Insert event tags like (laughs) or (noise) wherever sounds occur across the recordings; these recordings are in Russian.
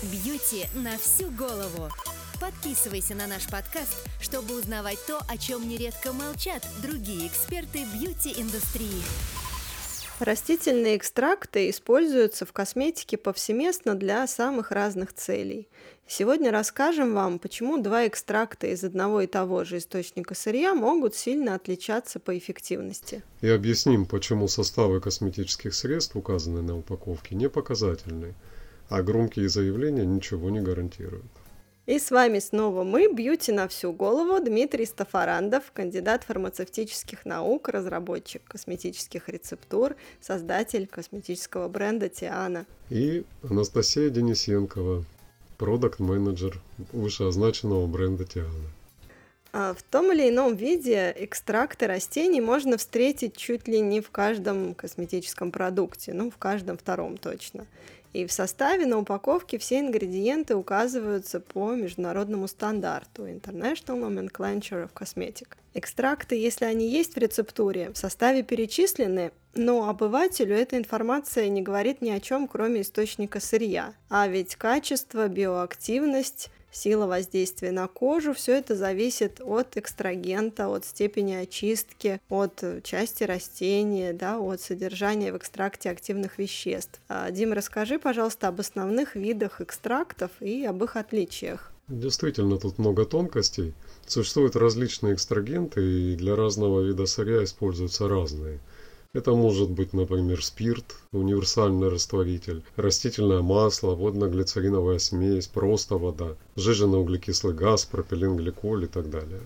Бьюти на всю голову. Подписывайся на наш подкаст, чтобы узнавать то, о чем нередко молчат другие эксперты бьюти-индустрии. Растительные экстракты используются в косметике повсеместно для самых разных целей. Сегодня расскажем вам, почему два экстракта из одного и того же источника сырья могут сильно отличаться по эффективности. И объясним, почему составы косметических средств, указанные на упаковке, не показательны, а громкие заявления ничего не гарантируют. И с вами снова мы, Бьюти на всю голову, Дмитрий Стафарандов, кандидат фармацевтических наук, разработчик косметических рецептур, создатель косметического бренда Тиана. И Анастасия Денисенкова, продукт-менеджер вышеозначенного бренда Тиана. А в том или ином виде экстракты растений можно встретить чуть ли не в каждом косметическом продукте, ну, в каждом втором точно. И в составе на упаковке все ингредиенты указываются по международному стандарту International Nomenclature of Cosmetic. Экстракты, если они есть в рецептуре, в составе перечислены, но обывателю эта информация не говорит ни о чем, кроме источника сырья. А ведь качество, биоактивность сила воздействия на кожу, все это зависит от экстрагента, от степени очистки, от части растения, да, от содержания в экстракте активных веществ. А, Дим, расскажи, пожалуйста, об основных видах экстрактов и об их отличиях. Действительно, тут много тонкостей. Существуют различные экстрагенты, и для разного вида сырья используются разные – это может быть, например, спирт, универсальный растворитель, растительное масло, водно-глицериновая смесь, просто вода, сжиженный углекислый газ, пропиленгликоль и так далее.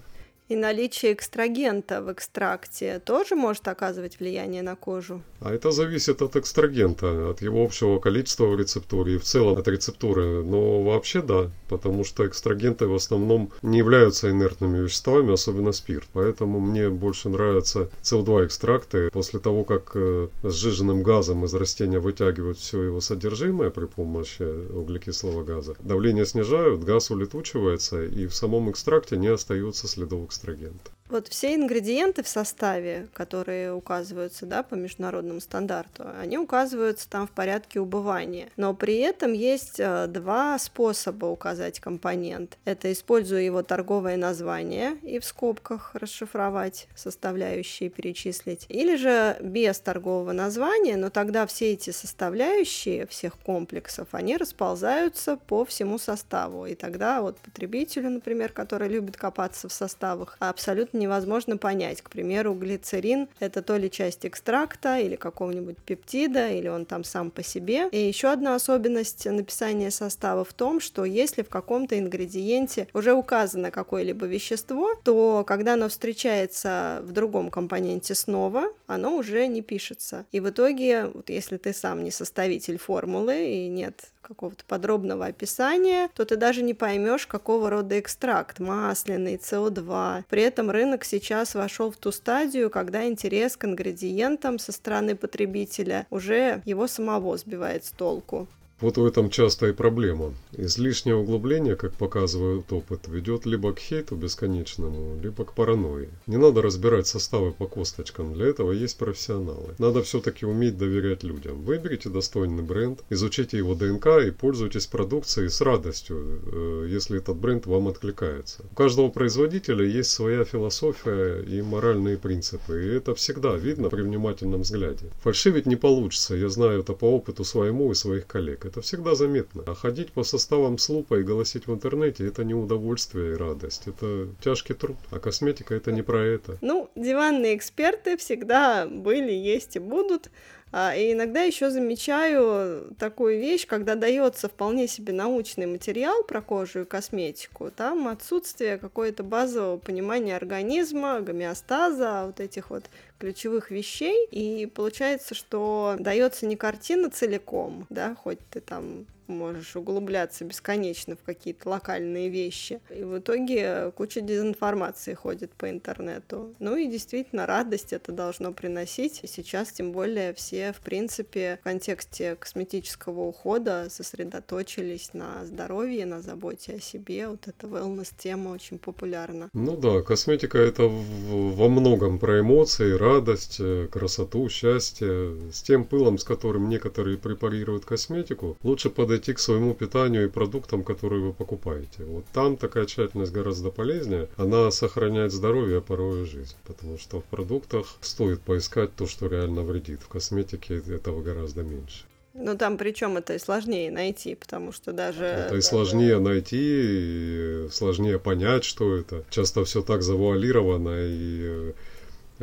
И наличие экстрагента в экстракте тоже может оказывать влияние на кожу? А это зависит от экстрагента, от его общего количества в рецептуре и в целом от рецептуры. Но вообще да, потому что экстрагенты в основном не являются инертными веществами, особенно спирт. Поэтому мне больше нравятся СО2 экстракты. После того, как э, сжиженным газом из растения вытягивают все его содержимое при помощи углекислого газа, давление снижают, газ улетучивается, и в самом экстракте не остается следов экстрагента. Вот все ингредиенты в составе, которые указываются да, по международному стандарту, они указываются там в порядке убывания. Но при этом есть э, два способа указать компонент. Это используя его торговое название и в скобках расшифровать составляющие, перечислить. Или же без торгового названия, но тогда все эти составляющие всех комплексов, они расползаются по всему составу. И тогда вот потребителю, например, который любит копаться в составах, абсолютно невозможно понять. К примеру, глицерин – это то ли часть экстракта или какого-нибудь пептида, или он там сам по себе. И еще одна особенность написания состава в том, что если в каком-то ингредиенте уже указано какое-либо вещество, то когда оно встречается в другом компоненте снова, оно уже не пишется. И в итоге, вот если ты сам не составитель формулы и нет какого-то подробного описания, то ты даже не поймешь, какого рода экстракт, масляный, СО2. При этом рынок сейчас вошел в ту стадию, когда интерес к ингредиентам со стороны потребителя уже его самого сбивает с толку. Вот в этом часто и проблема. Излишнее углубление, как показывает опыт, ведет либо к хейту бесконечному, либо к паранойи. Не надо разбирать составы по косточкам, для этого есть профессионалы. Надо все-таки уметь доверять людям. Выберите достойный бренд, изучите его ДНК и пользуйтесь продукцией с радостью, э, если этот бренд вам откликается. У каждого производителя есть своя философия и моральные принципы, и это всегда видно при внимательном взгляде. Фальшивить не получится, я знаю это по опыту своему и своих коллег это всегда заметно. А ходить по составам с лупой и голосить в интернете – это не удовольствие и радость, это тяжкий труд. А косметика – это не про это. Ну, диванные эксперты всегда были, есть и будут. А, и иногда еще замечаю такую вещь, когда дается вполне себе научный материал про кожу и косметику, там отсутствие какое-то базового понимания организма, гомеостаза, вот этих вот ключевых вещей, и получается, что дается не картина целиком, да, хоть ты там можешь углубляться бесконечно в какие-то локальные вещи. И в итоге куча дезинформации ходит по интернету. Ну и действительно, радость это должно приносить. И сейчас, тем более, все, в принципе, в контексте косметического ухода сосредоточились на здоровье, на заботе о себе. Вот эта wellness-тема очень популярна. Ну да, косметика это во многом про эмоции, радость э, красоту, счастье. С тем пылом, с которым некоторые препарируют косметику, лучше подойти к своему питанию и продуктам, которые вы покупаете. Вот там такая тщательность гораздо полезнее. Она сохраняет здоровье, а порой и жизнь. Потому что в продуктах стоит поискать то, что реально вредит. В косметике этого гораздо меньше. Ну там причем это и сложнее найти, потому что даже... Это и сложнее найти, и сложнее понять, что это. Часто все так завуалировано, и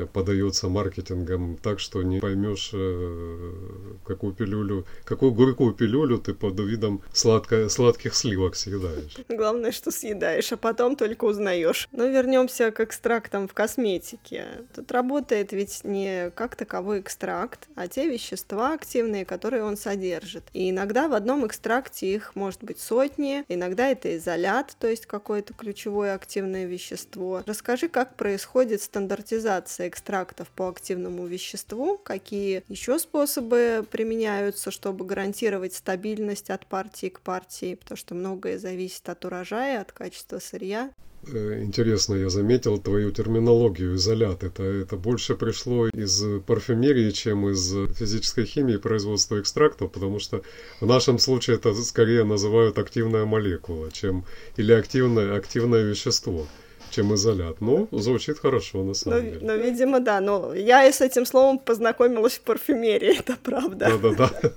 подается маркетингом так, что не поймешь, э, какую пилюлю, какую горькую пилюлю ты под видом сладко, сладких сливок съедаешь. Главное, что съедаешь, а потом только узнаешь. Но вернемся к экстрактам в косметике. Тут работает ведь не как таковой экстракт, а те вещества активные, которые он содержит. И иногда в одном экстракте их может быть сотни, иногда это изолят, то есть какое-то ключевое активное вещество. Расскажи, как происходит стандартизация экстрактов по активному веществу, какие еще способы применяются, чтобы гарантировать стабильность от партии к партии, потому что многое зависит от урожая, от качества сырья. Э, интересно, я заметил твою терминологию изолят. Это, это больше пришло из парфюмерии, чем из физической химии производства экстрактов, потому что в нашем случае это скорее называют активная молекула, чем или активное, активное вещество чем изолят. Ну, звучит хорошо, на самом но, деле. Ну, видимо, да. Но я и с этим словом познакомилась в парфюмерии, (laughs) это правда. Да-да-да.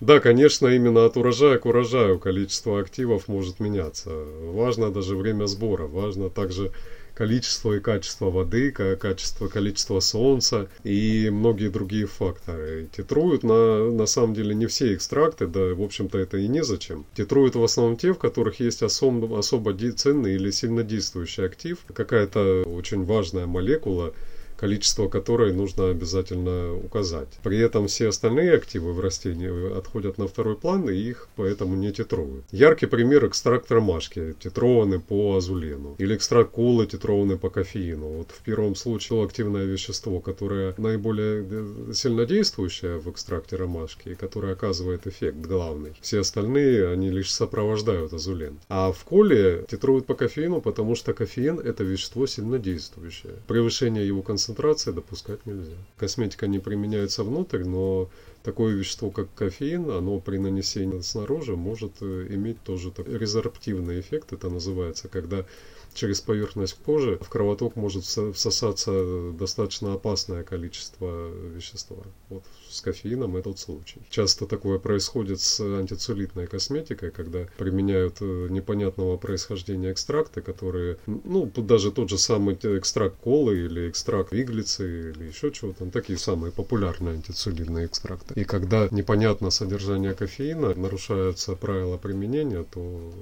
Да, конечно, именно от урожая к урожаю количество активов может меняться. Важно даже время сбора, важно также количество и качество воды, качество, количество солнца и многие другие факторы. Титруют на, на самом деле не все экстракты, да, в общем-то, это и незачем. Титруют в основном те, в которых есть особо, особо ценный или сильно действующий актив, какая-то очень важная молекула, количество которой нужно обязательно указать. При этом все остальные активы в растении отходят на второй план и их поэтому не титруют. Яркий пример экстракт ромашки, титрованный по азулену. Или экстракт колы, титрованный по кофеину. Вот в первом случае активное вещество, которое наиболее э, сильнодействующее в экстракте ромашки и которое оказывает эффект главный. Все остальные, они лишь сопровождают азулен. А в коле титруют по кофеину, потому что кофеин это вещество сильнодействующее. Превышение его концентрации концентрации допускать нельзя. Косметика не применяется внутрь, но такое вещество, как кофеин, оно при нанесении снаружи может э, иметь тоже резорптивный эффект, это называется, когда через поверхность кожи в кровоток может всосаться достаточно опасное количество вещества. Вот с кофеином этот случай. Часто такое происходит с антицеллюлитной косметикой, когда применяют э, непонятного происхождения экстракты, которые, ну, даже тот же самый экстракт колы или экстракт иглицы или еще чего-то, такие самые популярные антицеллюлитные экстракты. И когда непонятно содержание кофеина, нарушаются правила применения, то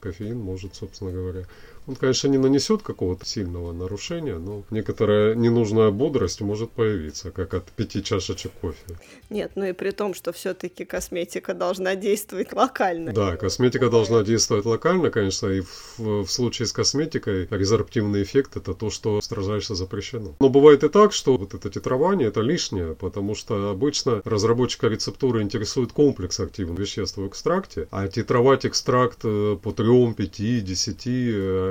кофеин может, собственно говоря, он, конечно, не нанесет какого-то сильного нарушения, но некоторая ненужная бодрость может появиться, как от пяти чашечек кофе. Нет, ну и при том, что все-таки косметика должна действовать локально. Да, косметика должна действовать локально, конечно, и в, в случае с косметикой резорптивный эффект это то, что строжайше запрещено. Но бывает и так, что вот это титрование это лишнее, потому что обычно разработчика рецептуры интересует комплекс активных веществ в экстракте, а титровать экстракт э, по 3, 5, 10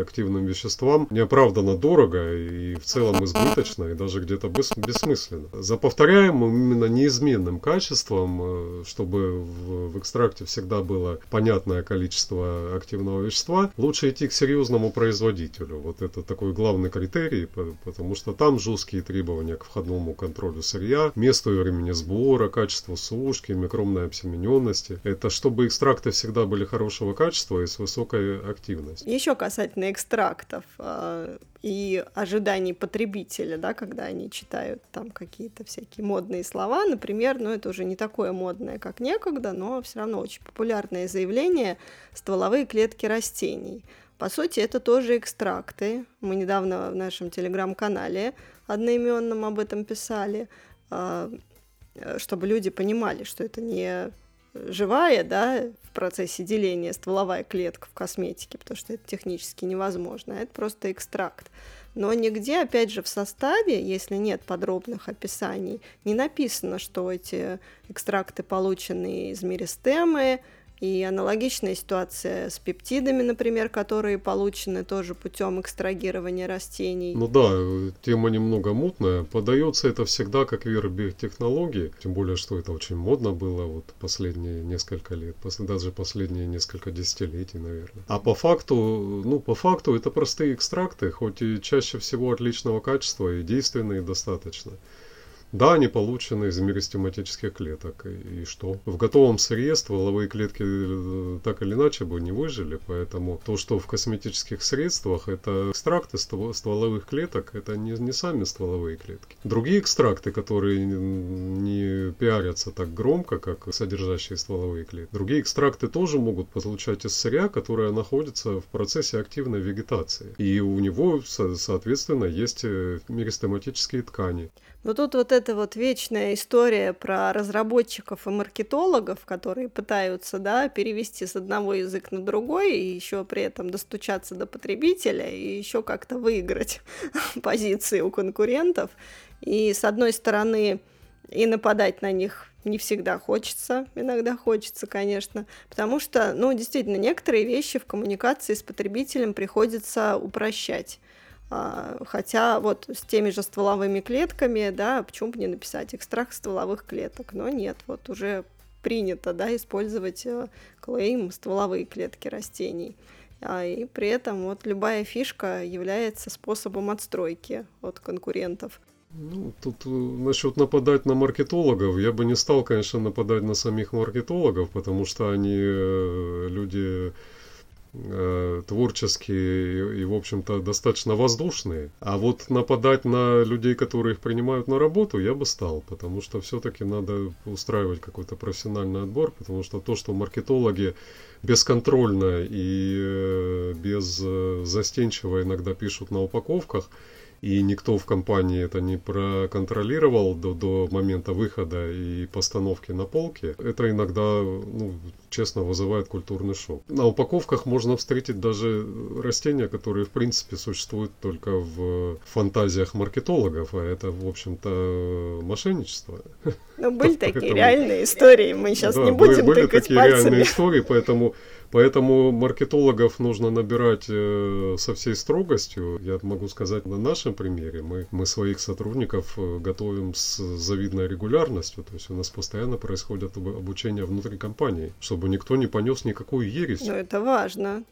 активным веществам неоправданно дорого и в целом избыточно и даже где-то бессмысленно. За повторяемым именно неизменным качеством, э, чтобы в, экстракте всегда было понятное количество активного вещества, лучше идти к серьезному производителю. Вот это такой главный критерий, потому что там жесткие требования к входному контролю сырья, месту и времени сбора, качеству сушки, микромной обсемененности. Это чтобы экстракты всегда были хорошего качества и с высокой активностью. Еще касательно экстрактов э, и ожиданий потребителя, да, когда они читают там какие-то всякие модные слова, например, ну это уже не такое модное, как некогда, но все равно очень популярное заявление стволовые клетки растений. По сути, это тоже экстракты. Мы недавно в нашем телеграм-канале одноименном об этом писали, э, чтобы люди понимали, что это не живая, да, в процессе деления стволовая клетка в косметике, потому что это технически невозможно, а это просто экстракт. Но нигде, опять же, в составе, если нет подробных описаний, не написано, что эти экстракты получены из меристемы, И аналогичная ситуация с пептидами, например, которые получены тоже путем экстрагирования растений. Ну да, тема немного мутная. Подается это всегда как технологии, тем более, что это очень модно было вот последние несколько лет, даже последние несколько десятилетий, наверное. А по факту, ну, по факту это простые экстракты, хоть и чаще всего отличного качества и действенные достаточно. Да, они получены из меристематических клеток. И, что? В готовом сырье стволовые клетки э, так или иначе бы не выжили, поэтому то, что в косметических средствах, это экстракты стволовых клеток, это не, не сами стволовые клетки. Другие экстракты, которые не пиарятся так громко, как содержащие стволовые клетки, другие экстракты тоже могут получать из сырья, которое находится в процессе активной вегетации. И у него, соответственно, есть э, меристематические ткани. Но тут вот эта вот вечная история про разработчиков и маркетологов, которые пытаются, да, перевести с одного языка на другой и еще при этом достучаться до потребителя и еще как-то выиграть (laughs) позиции у конкурентов. И с одной стороны и нападать на них не всегда хочется, иногда хочется, конечно, потому что, ну, действительно, некоторые вещи в коммуникации с потребителем приходится упрощать. А, хотя вот с теми же стволовыми клетками, да, почему бы не написать экстракт стволовых клеток, но нет, вот уже принято, да, использовать э, клейм стволовые клетки растений. А, и при этом вот любая фишка является способом отстройки от конкурентов. Ну, тут э, насчет нападать на маркетологов, я бы не стал, конечно, нападать на самих маркетологов, потому что они э, люди Э, творческие и, в общем-то, достаточно воздушные. А вот нападать на людей, которые их принимают на работу, я бы стал, потому что все-таки надо устраивать какой-то профессиональный отбор, потому что то, что маркетологи бесконтрольно и э, без э, застенчиво иногда пишут на упаковках, и никто в компании это не проконтролировал до, до момента выхода и постановки на полке, это иногда, ну, честно, вызывает культурный шок. На упаковках можно встретить даже растения, которые, в принципе, существуют только в фантазиях маркетологов, а это, в общем-то, мошенничество. Ну, были такие реальные истории, мы сейчас не будем были, были такие реальные истории, поэтому Поэтому маркетологов нужно набирать э, со всей строгостью. Я могу сказать на нашем примере. Мы, мы своих сотрудников э, готовим с завидной регулярностью. То есть у нас постоянно происходит обучение внутри компании, чтобы никто не понес никакую ересь. Ну, это важно.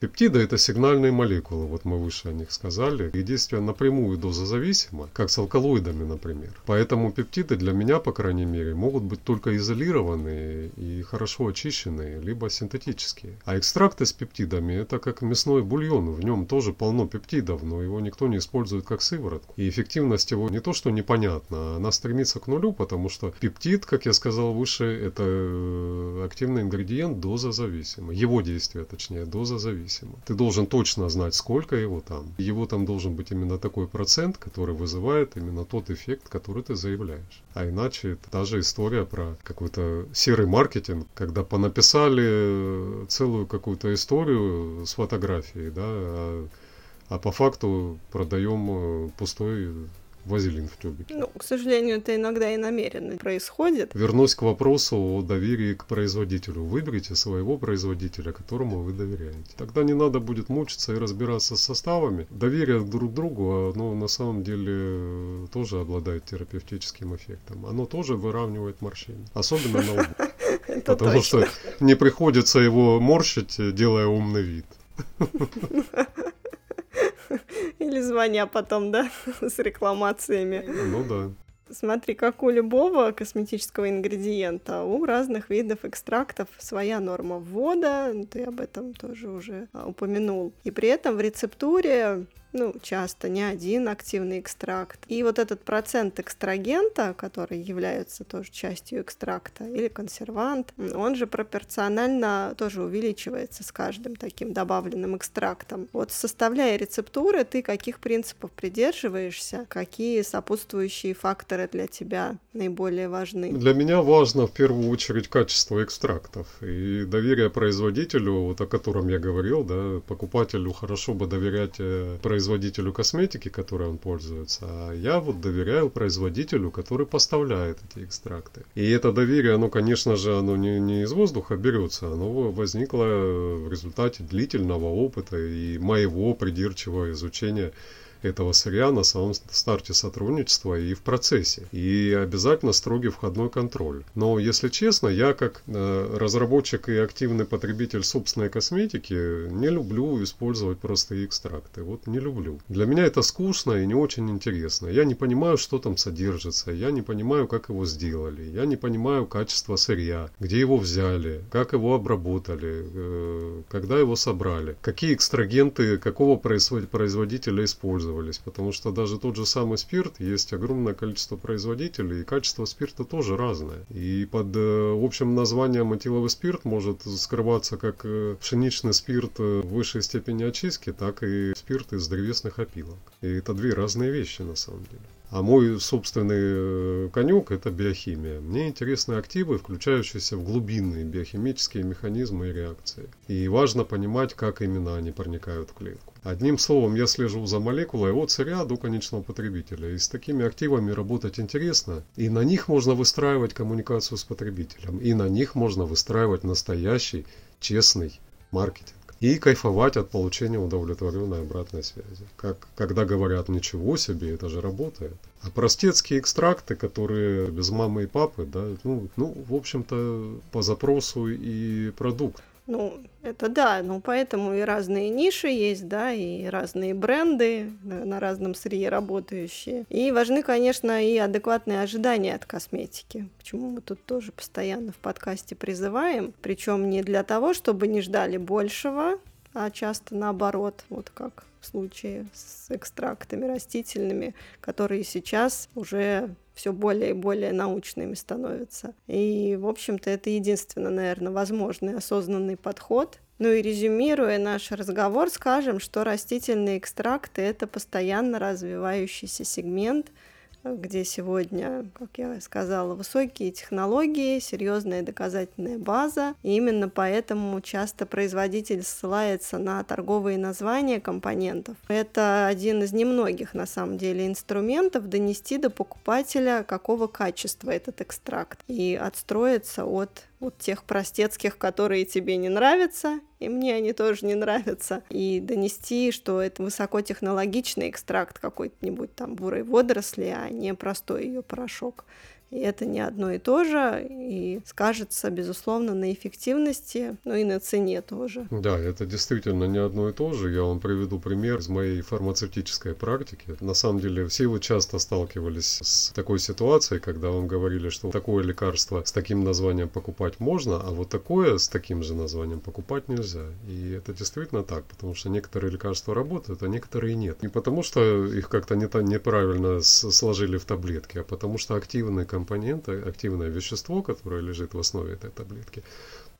Пептиды – это сигнальные молекулы, вот мы выше о них сказали, и действие напрямую дозозависимо, как с алкалоидами, например. Поэтому пептиды для меня, по крайней мере, могут быть только изолированные и хорошо очищенные, либо синтетические. А экстракты с пептидами – это как мясной бульон, в нем тоже полно пептидов, но его никто не использует как сыворотку. И эффективность его не то, что непонятна, она стремится к нулю, потому что пептид, как я сказал выше, это э, активный ингредиент дозозависимый. Его действие, точнее, дозозависимый зависимо. Ты должен точно знать, сколько его там. Его там должен быть именно такой процент, который вызывает именно тот эффект, который ты заявляешь. А иначе это та же история про какой-то серый маркетинг, когда понаписали целую какую-то историю с фотографией, да, а, а по факту продаем э, пустой вазелин в тюбике. Ну, к сожалению, это иногда и намеренно происходит. Вернусь к вопросу о доверии к производителю. Выберите своего производителя, которому вы доверяете. Тогда не надо будет мучиться и разбираться с составами. Доверие друг другу, оно на самом деле тоже обладает терапевтическим эффектом. Оно тоже выравнивает морщины. Особенно на лбу. (laughs) Потому что не приходится его морщить, делая умный вид. (laughs) Или звоня потом, да, (laughs) с рекламациями. Ну да. Смотри, как у любого косметического ингредиента, у разных видов экстрактов своя норма ввода, ты об этом тоже уже а, упомянул. И при этом в рецептуре ну, часто не один активный экстракт. И вот этот процент экстрагента, который является тоже частью экстракта, или консервант, он же пропорционально тоже увеличивается с каждым таким добавленным экстрактом. Вот составляя рецептуры, ты каких принципов придерживаешься, какие сопутствующие факторы для тебя наиболее важны? Для меня важно в первую очередь качество экстрактов и доверие производителю, вот о котором я говорил, да, покупателю хорошо бы доверять производителю э, производителю косметики, которой он пользуется, а я вот доверяю производителю, который поставляет эти экстракты. И это доверие, оно, конечно же, оно не, не из воздуха берется, оно возникло в результате длительного опыта и моего придирчивого изучения этого сырья на самом старте сотрудничества и в процессе. И обязательно строгий входной контроль. Но, если честно, я как э, разработчик и активный потребитель собственной косметики не люблю использовать простые экстракты. Вот не люблю. Для меня это скучно и не очень интересно. Я не понимаю, что там содержится. Я не понимаю, как его сделали. Я не понимаю качество сырья, где его взяли, как его обработали, э, когда его собрали, какие экстрагенты какого производителя использовали пользовались, потому что даже тот же самый спирт, есть огромное количество производителей, и качество спирта тоже разное. И под э, общим названием этиловый спирт может скрываться как э, пшеничный спирт в высшей степени очистки, так и спирт из древесных опилок. И это две разные вещи на самом деле. А мой собственный э, конек – это биохимия. Мне интересны активы, включающиеся в глубинные биохимические механизмы и реакции. И важно понимать, как именно они проникают в клетку. Одним словом, я слежу за молекулой от сырья до конечного потребителя. И с такими активами работать интересно. И на них можно выстраивать коммуникацию с потребителем. И на них можно выстраивать настоящий, честный маркетинг и кайфовать от получения удовлетворенной обратной связи. Как, когда говорят «ничего себе, это же работает». А простецкие экстракты, которые без мамы и папы, да, ну, ну в общем-то, по запросу и продукт. Ну, это да, ну поэтому и разные ниши есть, да, и разные бренды на разном сырье работающие. И важны, конечно, и адекватные ожидания от косметики. Почему мы тут тоже постоянно в подкасте призываем. Причем не для того, чтобы не ждали большего, а часто наоборот, вот как в случае с экстрактами растительными, которые сейчас уже все более и более научными становятся. И, в общем-то, это единственно, наверное, возможный осознанный подход. Ну и резюмируя наш разговор, скажем, что растительные экстракты – это постоянно развивающийся сегмент – где сегодня, как я сказала, высокие технологии, серьезная доказательная база. И именно поэтому часто производитель ссылается на торговые названия компонентов. Это один из немногих, на самом деле, инструментов донести до покупателя, какого качества этот экстракт, и отстроиться от вот тех простецких, которые тебе не нравятся, и мне они тоже не нравятся, и донести, что это высокотехнологичный экстракт какой-нибудь там бурой водоросли, а не простой ее порошок. И это не одно и то же, и скажется, безусловно, на эффективности, но и на цене тоже. Да, это действительно не одно и то же. Я вам приведу пример из моей фармацевтической практики. На самом деле, все вы часто сталкивались с такой ситуацией, когда вам говорили, что такое лекарство с таким названием покупать можно, а вот такое с таким же названием покупать нельзя. И это действительно так, потому что некоторые лекарства работают, а некоторые нет. Не потому что их как-то не неправильно сложили в таблетки, а потому что активные компонента, активное вещество, которое лежит в основе этой таблетки,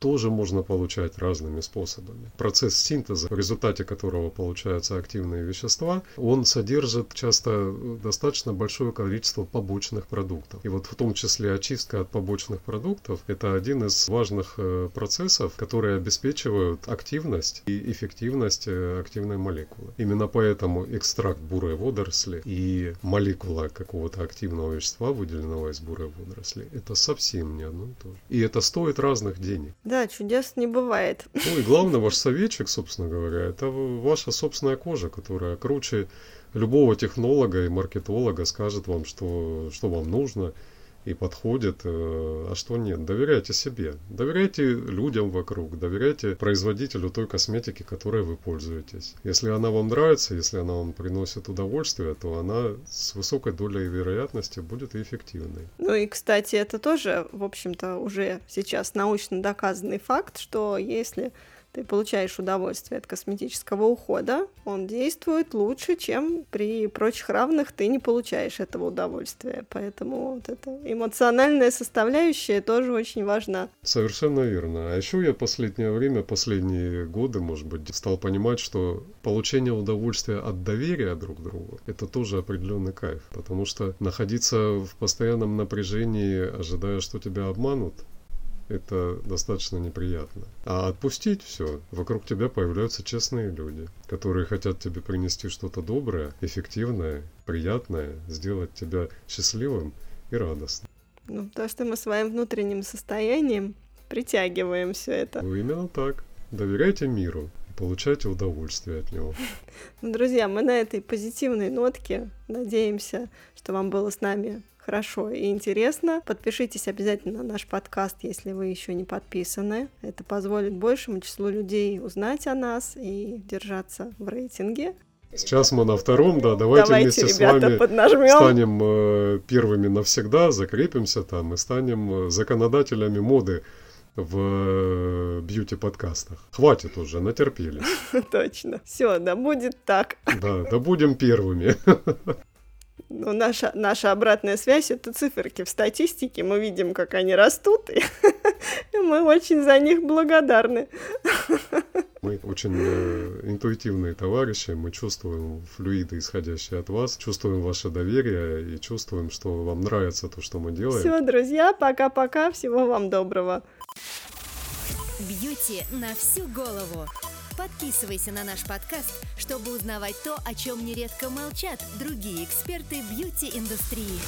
тоже можно получать разными способами. Процесс синтеза, в результате которого получаются активные вещества, он содержит часто достаточно большое количество побочных продуктов. И вот в том числе очистка от побочных продуктов – это один из важных э, процессов, которые обеспечивают активность и эффективность э, активной молекулы. Именно поэтому экстракт бурой водоросли и молекула какого-то активного вещества, выделенного из бурой водоросли, это совсем не одно и то же. И это стоит разных денег. Да, чудес не бывает. Ну и главное, ваш советчик, собственно говоря, это ваша собственная кожа, которая круче любого технолога и маркетолога скажет вам, что, что вам нужно, и подходит, э, а что нет. Доверяйте себе, доверяйте людям вокруг, доверяйте производителю той косметики, которой вы пользуетесь. Если она вам нравится, если она вам приносит удовольствие, то она с высокой долей вероятности будет эффективной. Ну и, кстати, это тоже, в общем-то, уже сейчас научно доказанный факт, что если ты получаешь удовольствие от косметического ухода, он действует лучше, чем при прочих равных ты не получаешь этого удовольствия. Поэтому вот эта эмоциональная составляющая тоже очень важна. Совершенно верно. А еще я последнее время, последние годы, может быть, стал понимать, что получение удовольствия от доверия друг другу – это тоже определенный кайф. Потому что находиться в постоянном напряжении, ожидая, что тебя обманут, это достаточно неприятно. А отпустить все, вокруг тебя появляются честные люди, которые хотят тебе принести что-то доброе, эффективное, приятное, сделать тебя счастливым и радостным. Ну, то, что мы своим внутренним состоянием притягиваем все это. Ну, именно так. Доверяйте миру, получайте удовольствие от него. (laughs) Ну, друзья, мы на этой позитивной нотке надеемся, что вам было с нами хорошо и интересно. Подпишитесь обязательно на наш подкаст, если вы еще не подписаны. Это позволит большему числу людей узнать о нас и держаться в рейтинге. Сейчас мы на втором, да, давайте, давайте вместе ребята, с вами поднажмем. станем э, первыми навсегда, закрепимся там и станем э, законодателями моды в э, бьюти-подкастах. Хватит уже, натерпелись. (laughs) Точно. Все, да будет так. Да, да будем первыми. (laughs) Ну, наша, наша обратная связь — это циферки в статистике. Мы видим, как они растут, и (laughs) мы очень за них благодарны. Мы очень э, интуитивные товарищи, мы чувствуем флюиды, исходящие от вас, чувствуем ваше доверие и чувствуем, что вам нравится то, что мы делаем. Все, друзья, пока-пока, всего вам доброго. Бьюти на всю голову. Подписывайся на наш подкаст, чтобы узнавать то, о чем нередко молчат другие эксперты бьюти-индустрии.